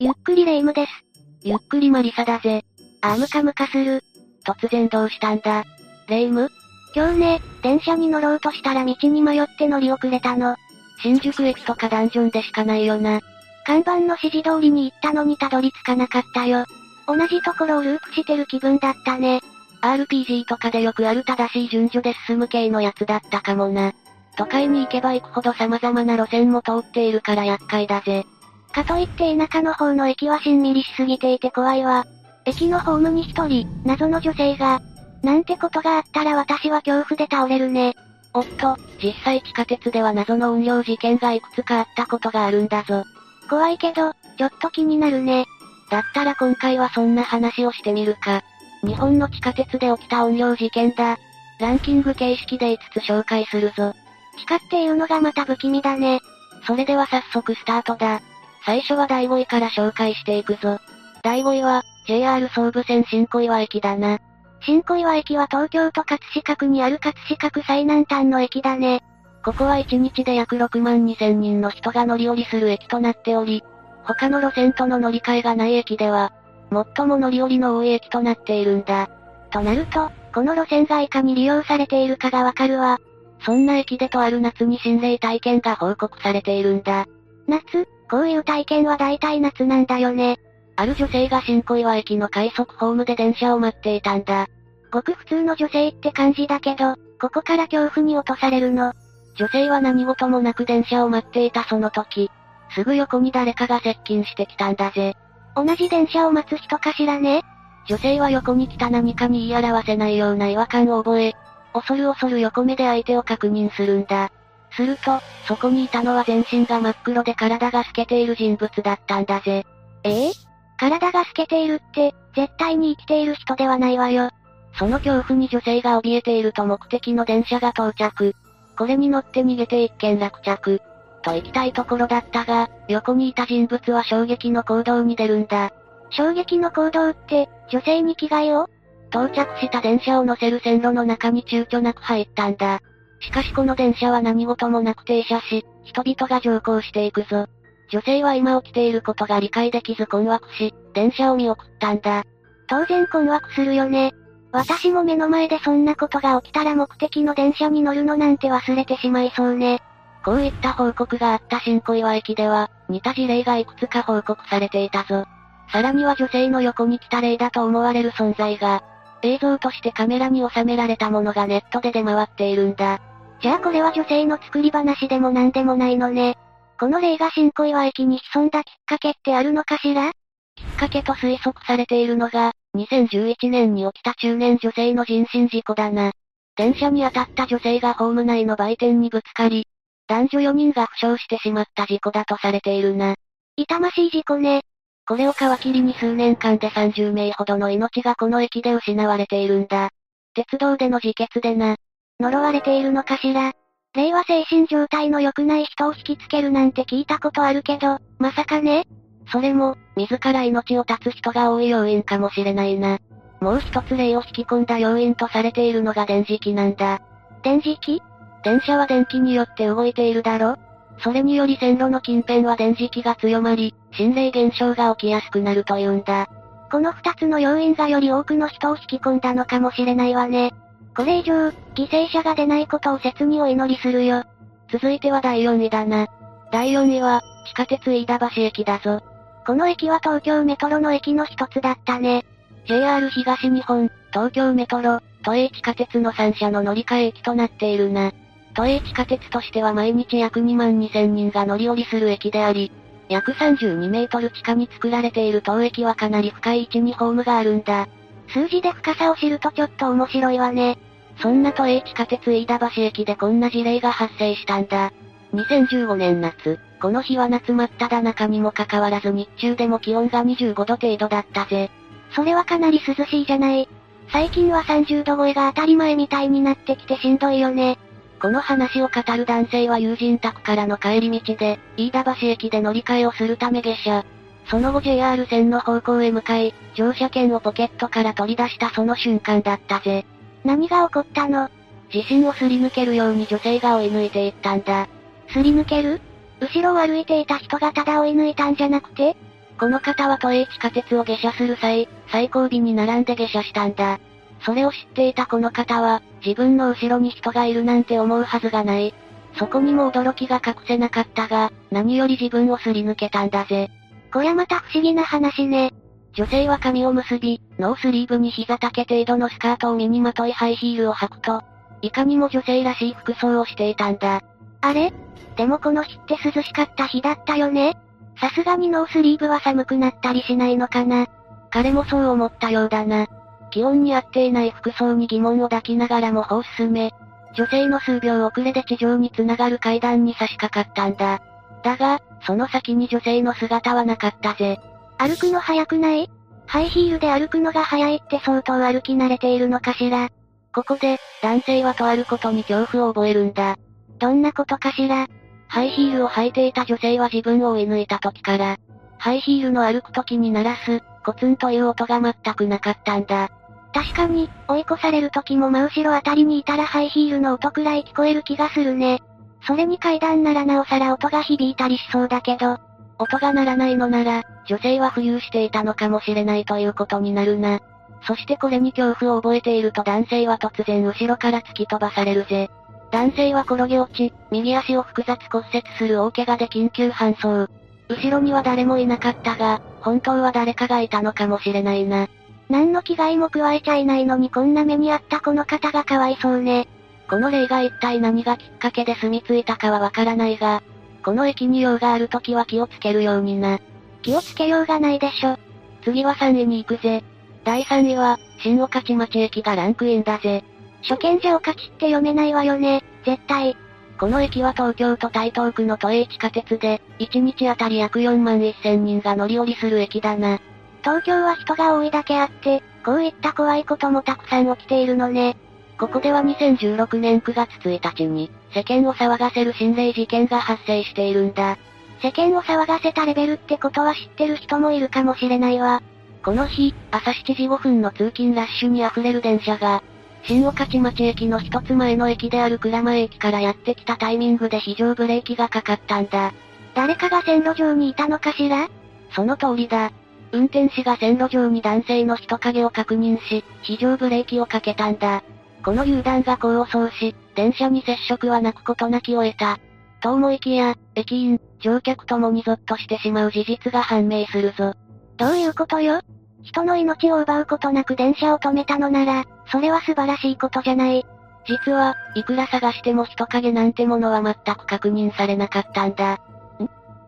ゆっくりレ夢ムです。ゆっくりマリサだぜ。あームカムカする。突然どうしたんだレ夢？ム今日ね、電車に乗ろうとしたら道に迷って乗り遅れたの。新宿駅とかダンジョンでしかないよな。看板の指示通りに行ったのにたどり着かなかったよ。同じところをループしてる気分だったね。RPG とかでよくある正しい順序で進む系のやつだったかもな。都会に行けば行くほど様々な路線も通っているから厄介だぜ。かといって田舎の方の駅はしんみりしすぎていて怖いわ。駅のホームに一人、謎の女性が。なんてことがあったら私は恐怖で倒れるね。おっと、実際地下鉄では謎の運用事件がいくつかあったことがあるんだぞ。怖いけど、ちょっと気になるね。だったら今回はそんな話をしてみるか。日本の地下鉄で起きた運用事件だ。ランキング形式で5つ紹介するぞ。地下っていうのがまた不気味だね。それでは早速スタートだ。最初は第5位から紹介していくぞ。第5位は、JR 総武線新小岩駅だな。新小岩駅は東京都葛飾区にある葛飾区最南端の駅だね。ここは1日で約6万2千人の人が乗り降りする駅となっており、他の路線との乗り換えがない駅では、最も乗り降りの多い駅となっているんだ。となると、この路線がいかに利用されているかがわかるわ。そんな駅でとある夏に心霊体験が報告されているんだ。夏こういう体験は大体夏なんだよね。ある女性が新小岩駅の快速ホームで電車を待っていたんだ。ごく普通の女性って感じだけど、ここから恐怖に落とされるの。女性は何事もなく電車を待っていたその時、すぐ横に誰かが接近してきたんだぜ。同じ電車を待つ人かしらね？女性は横に来た何かに言い表せないような違和感を覚え、恐る恐る横目で相手を確認するんだ。すると、そこにいたのは全身が真っ黒で体が透けている人物だったんだぜ。え？え？体が透けているって、絶対に生きている人ではないわよ。その恐怖に女性が怯えていると目的の電車が到着。これに乗って逃げて一件落着。と行きたいところだったが、横にいた人物は衝撃の行動に出るんだ。衝撃の行動って、女性に着替えを？到着した電車を乗せる線路の中に躊躇なく入ったんだ。しかしこの電車は何事もなく停車し、人々が乗降していくぞ。女性は今起きていることが理解できず困惑し、電車を見送ったんだ。当然困惑するよね。私も目の前でそんなことが起きたら目的の電車に乗るのなんて忘れてしまいそうね。こういった報告があった新小岩駅では、似た事例がいくつか報告されていたぞ。さらには女性の横に来た例だと思われる存在が、映像としてカメラに収められたものがネットで出回っているんだ。じゃあこれは女性の作り話でもなんでもないのね。この例が新小岩駅に潜んだきっかけってあるのかしら？きっかけと推測されているのが、2011年に起きた中年女性の人身事故だな。電車に当たった女性がホーム内の売店にぶつかり、男女4人が負傷してしまった事故だとされているな。痛ましい事故ね。これを皮切りに数年間で30名ほどの命がこの駅で失われているんだ。鉄道での自決でな。呪われているのかしら。霊は精神状態の良くない人を引きつけるなんて聞いたことあるけど、まさかねそれも、自ら命を絶つ人が多い要因かもしれないな。もう一つ霊を引き込んだ要因とされているのが電磁気なんだ。電磁気？電車は電気によって動いているだろそれにより線路の近辺は電磁気が強まり、心霊現象が起きやすくなるというんだ。この二つの要因がより多くの人を引き込んだのかもしれないわね。これ以上、犠牲者が出ないことを切にお祈りするよ。続いては第4位だな。第4位は、地下鉄飯田橋駅だぞ。この駅は東京メトロの駅の一つだったね。JR 東日本、東京メトロ、都営地下鉄の3社の乗り換え駅となっているな。都営地下鉄としては毎日約2万2000人が乗り降りする駅であり、約32メートル地下に作られている当駅はかなり深い位置にホームがあるんだ。数字で深さを知るとちょっと面白いわね。そんな都営地下鉄飯田橋駅でこんな事例が発生したんだ。2015年夏、この日は夏真っ只中にもかかわらず日中でも気温が25度程度だったぜ。それはかなり涼しいじゃない。最近は30度超えが当たり前みたいになってきてしんどいよね。この話を語る男性は友人宅からの帰り道で、飯田橋駅で乗り換えをするため下車。その後 JR 線の方向へ向かい、乗車券をポケットから取り出したその瞬間だったぜ。何が起こったの？地震をすり抜けるように女性が追い抜いていったんだ。すり抜ける？後ろを歩いていた人がただ追い抜いたんじゃなくてこの方は都営地下鉄を下車する際、最後尾に並んで下車したんだ。それを知っていたこの方は、自分の後ろに人がいるなんて思うはずがない。そこにも驚きが隠せなかったが、何より自分をすり抜けたんだぜ。こりゃまた不思議な話ね。女性は髪を結び、ノースリーブに膝丈程度のスカートを身にまといハイヒールを履くと、いかにも女性らしい服装をしていたんだ。あれ？でもこの日って涼しかった日だったよね？さすがにノースリーブは寒くなったりしないのかな彼もそう思ったようだな。気温に合っていない服装に疑問を抱きながらも歩を進め、女性の数秒遅れで地上に繋がる階段に差し掛かったんだ。だが、その先に女性の姿はなかったぜ。歩くの早くない？ハイヒールで歩くのが早いって相当歩き慣れているのかしら？ここで、男性はとあることに恐怖を覚えるんだ。どんなことかしら？ハイヒールを履いていた女性は自分を追い抜いた時から、ハイヒールの歩く時に鳴らす、コツンという音が全くなかったんだ。確かに、追い越される時も真後ろあたりにいたらハイヒールの音くらい聞こえる気がするね。それに階段ならなおさら音が響いたりしそうだけど、音が鳴らないのなら、女性は浮遊していたのかもしれないということになるな。そしてこれに恐怖を覚えていると男性は突然後ろから突き飛ばされるぜ。男性は転げ落ち、右足を複雑骨折する大怪我で緊急搬送。後ろには誰もいなかったが、本当は誰かがいたのかもしれないな。何の危害も加えちゃいないのにこんな目にあったこの方がかわいそうね。この例が一体何がきっかけで住み着いたかはわからないが、この駅に用がある時は気をつけるようにな。気をつけようがないでしょ。次は3位に行くぜ。第3位は、新御徒町駅がランクインだぜ。初見じゃおかちって読めないわよね、絶対。この駅は東京都台東区の都営地下鉄で、1日あたり約4万1000人が乗り降りする駅だな。東京は人が多いだけあって、こういった怖いこともたくさん起きているのね。ここでは2016年9月1日に、世間を騒がせる心霊事件が発生しているんだ。世間を騒がせたレベルってことは知ってる人もいるかもしれないわ。この日、朝7時5分の通勤ラッシュに溢れる電車が、新御徒町駅の一つ前の駅である鞍馬駅からやってきたタイミングで非常ブレーキがかかったんだ。誰かが線路上にいたのかしら？その通りだ。運転士が線路上に男性の人影を確認し、非常ブレーキをかけたんだ。この油断が功を奏し、電車に接触はなくことなきを得た。と思いきや、駅員、乗客ともにゾッとしてしまう事実が判明するぞ。どういうことよ？人の命を奪うことなく電車を止めたのなら、それは素晴らしいことじゃない。実は、いくら探しても人影なんてものは全く確認されなかったんだ。ん？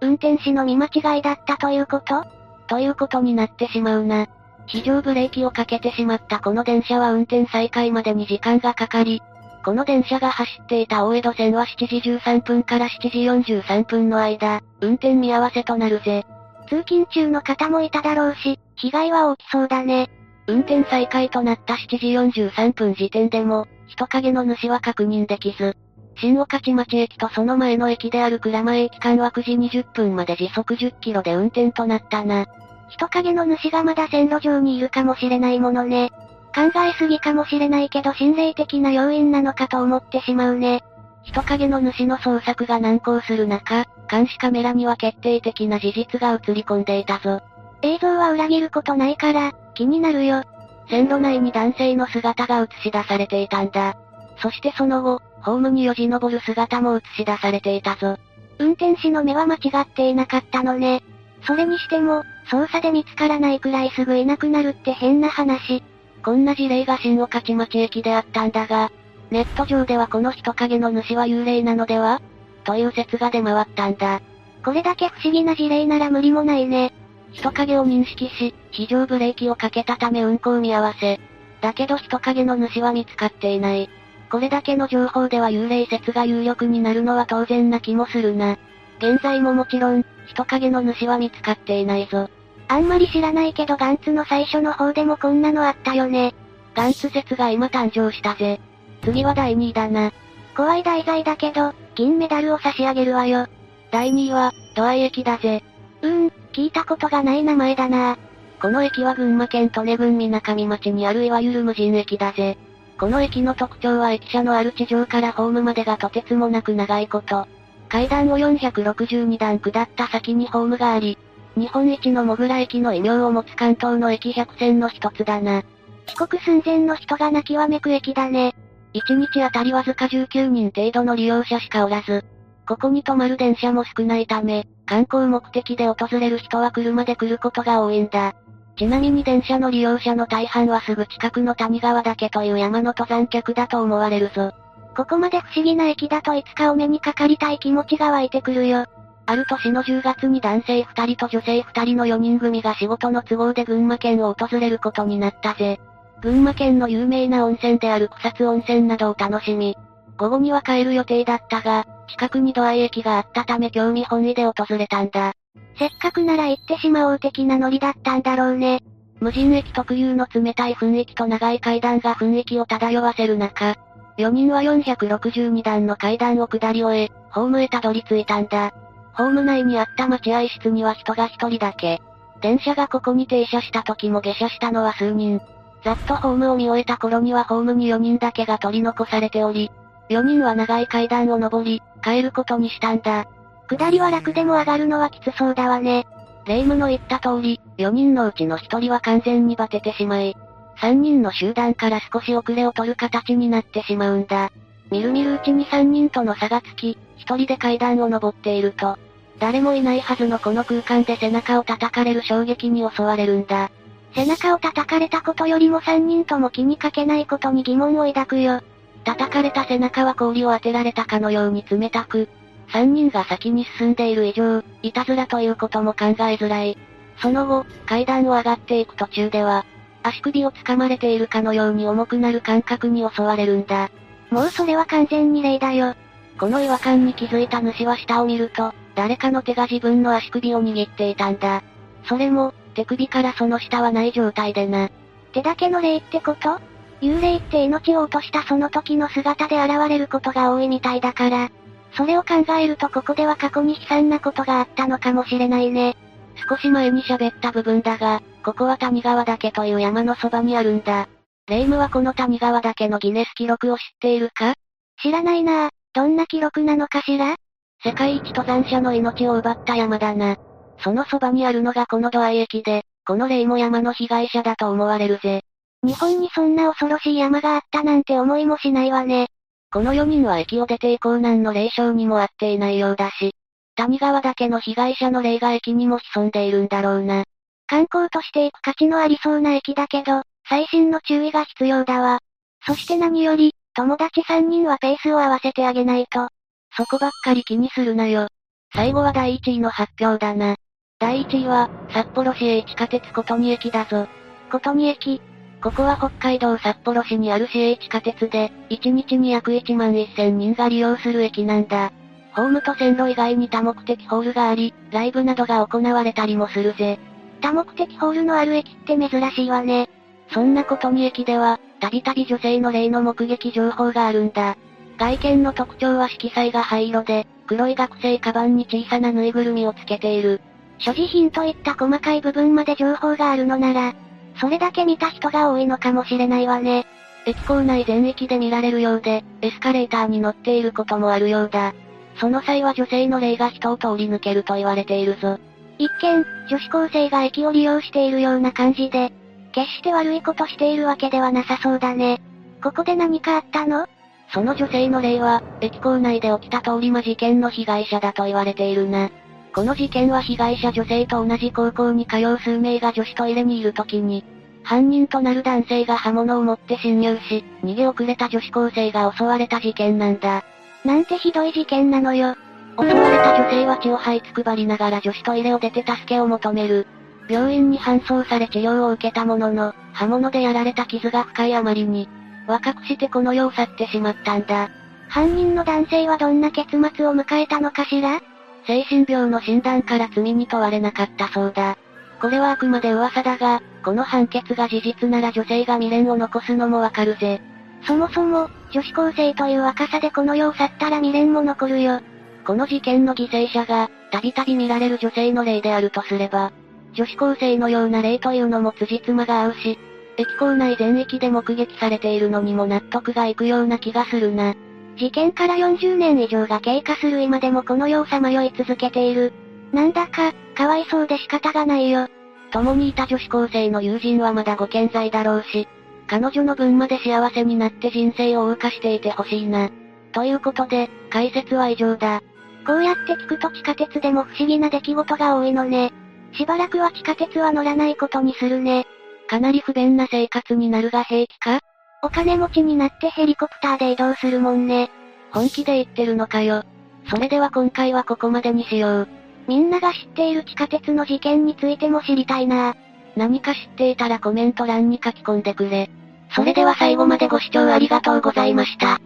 運転士の見間違いだったということ？ということになってしまうな。非常ブレーキをかけてしまったこの電車は運転再開までに時間がかかり、この電車が走っていた大江戸線は7時13分から7時43分の間、運転見合わせとなるぜ。通勤中の方もいただろうし、被害は大きそうだね。運転再開となった7時43分時点でも、人影の主は確認できず、新御徒町駅とその前の駅である鞍馬駅間は9時20分まで時速10キロで運転となったな。人影の主がまだ線路上にいるかもしれないものね。考えすぎかもしれないけど心霊的な要因なのかと思ってしまうね。人影の主の捜索が難航する中、監視カメラには決定的な事実が映り込んでいたぞ。映像は裏切ることないから、気になるよ。線路内に男性の姿が映し出されていたんだ。そしてその後、ホームによじ登る姿も映し出されていたぞ。運転士の目は間違っていなかったのね。それにしても、捜査で見つからないくらいすぐいなくなるって変な話。こんな事例が新御徒町駅であったんだが、ネット上ではこの人影の主は幽霊なのでは？という説が出回ったんだ。これだけ不思議な事例なら無理もないね。人影を認識し、非常ブレーキをかけたため運行見合わせ。だけど人影の主は見つかっていない。これだけの情報では幽霊説が有力になるのは当然な気もするな。現在ももちろん、人影の主は見つかっていないぞ。あんまり知らないけどガンツの最初の方でもこんなのあったよね。ガンツ説が今誕生したぜ。次は第2位だな。怖い題材だけど、銀メダルを差し上げるわよ。第2位は、ドアイ駅だぜ。うーん、聞いたことがない名前だなこの駅は群馬県利根郡水上町にあるいわゆる無人駅だぜ。この駅の特徴は駅舎のある地上からホームまでがとてつもなく長いこと。階段を462段下った先にホームがあり、日本一のモグラ駅の異名を持つ関東の駅100選の一つだな。帰国寸前の人が泣きわめく駅だね。1日あたりわずか19人程度の利用者しかおらず、ここに止まる電車も少ないため、観光目的で訪れる人は車で来ることが多いんだ。ちなみに電車の利用者の大半はすぐ近くの谷川岳という山の登山客だと思われるぞ。ここまで不思議な駅だといつかお目にかかりたい気持ちが湧いてくるよ。ある年の10月に男性2人と女性2人の4人組が仕事の都合で群馬県を訪れることになったぜ。群馬県の有名な温泉である草津温泉などを楽しみ、午後には帰る予定だったが、近くにドアイ駅があったため興味本位で訪れたんだ。せっかくなら行ってしまおう的なノリだったんだろうね。無人駅特有の冷たい雰囲気と長い階段が雰囲気を漂わせる中、4人は462段の階段を下り終え、ホームへたどり着いたんだ。ホーム内にあった待合室には人が一人だけ。電車がここに停車した時も下車したのは数人。ざっとホームを見終えた頃にはホームに4人だけが取り残されており、4人は長い階段を登り、帰ることにしたんだ。下りは楽でも上がるのはきつそうだわね。霊夢の言った通り、4人のうちの1人は完全にバテてしまい、3人の集団から少し遅れを取る形になってしまうんだ。みるみるうちに3人との差がつき、1人で階段を登っていると、誰もいないはずのこの空間で背中を叩かれる衝撃に襲われるんだ。背中を叩かれたことよりも3人とも気にかけないことに疑問を抱くよ。叩かれた背中は氷を当てられたかのように冷たく、3人が先に進んでいる以上、いたずらということも考えづらい。その後、階段を上がっていく途中では、足首を掴まれているかのように重くなる感覚に襲われるんだ。もうそれは完全に霊だよ。この違和感に気づいた主は下を見ると、誰かの手が自分の足首を握っていたんだ。それも、手首からその下はない状態でな。手だけの霊ってこと？幽霊って命を落としたその時の姿で現れることが多いみたいだから。それを考えるとここでは過去に悲惨なことがあったのかもしれないね。少し前に喋った部分だが、ここは谷川岳という山のそばにあるんだ。レイムはこの谷川岳のギネス記録を知っているか？知らないなぁ。どんな記録なのかしら？世界一登山者の命を奪った山だな。そのそばにあるのがこのドア駅で、このレイも山の被害者だと思われるぜ。日本にそんな恐ろしい山があったなんて思いもしないわね。この4人は駅を出て以降何の霊障にもあっていないようだし、谷川岳の被害者の霊が駅にも潜んでいるんだろうな。観光として行く価値のありそうな駅だけど、最新の注意が必要だわ。そして何より、友達3人はペースを合わせてあげないと。そこばっかり気にするなよ。最後は第1位の発表だな。第1位は、札幌市営地下鉄琴仁駅だぞ。琴仁駅、ここは北海道札幌市にある市営地下鉄で、1日に約1万1000人が利用する駅なんだ。ホームと線路以外に多目的ホールがあり、ライブなどが行われたりもするぜ。多目的ホールのある駅って珍しいわね。そんなことに駅では、たびたび女性の霊の目撃情報があるんだ。外見の特徴は色彩が灰色で、黒い学生カバンに小さなぬいぐるみをつけている。所持品といった細かい部分まで情報があるのなら、それだけ見た人が多いのかもしれないわね。駅構内全域で見られるようで、エスカレーターに乗っていることもあるようだ。その際は女性の霊が人を通り抜けると言われているぞ。一見、女子高生が駅を利用しているような感じで、決して悪いことしているわけではなさそうだね。ここで何かあったの？その女性の霊は、駅構内で起きた通り魔事件の被害者だと言われているな。この事件は被害者女性と同じ高校に通う数名が女子トイレにいる時に、犯人となる男性が刃物を持って侵入し、逃げ遅れた女子高生が襲われた事件なんだ。なんてひどい事件なのよ。襲われた女性は血を這いつくばりながら女子トイレを出て助けを求める。病院に搬送され治療を受けたものの、刃物でやられた傷が深いあまりに、若くしてこの世を去ってしまったんだ。犯人の男性はどんな結末を迎えたのかしら？精神病の診断から罪に問われなかったそうだ。これはあくまで噂だが、この判決が事実なら女性が未練を残すのもわかるぜ。そもそも、女子高生という若さでこの世を去ったら未練も残るよ。この事件の犠牲者が、たびたび見られる女性の霊であるとすれば、女子高生のような霊というのも辻褄が合うし、駅構内全域で目撃されているのにも納得がいくような気がするな。事件から40年以上が経過する今でもこの世をさまよい続けている。なんだか、かわいそうで仕方がないよ。共にいた女子高生の友人はまだご健在だろうし、彼女の分まで幸せになって人生を謳歌していてほしいな。ということで、解説は以上だ。こうやって聞くと地下鉄でも不思議な出来事が多いのね。しばらくは地下鉄は乗らないことにするね。かなり不便な生活になるが平気か？お金持ちになってヘリコプターで移動するもんね。本気で言ってるのかよ。それでは今回はここまでにしよう。みんなが知っている地下鉄の事件についても知りたいな何か知っていたらコメント欄に書き込んでくれ。それでは最後までご視聴ありがとうございました。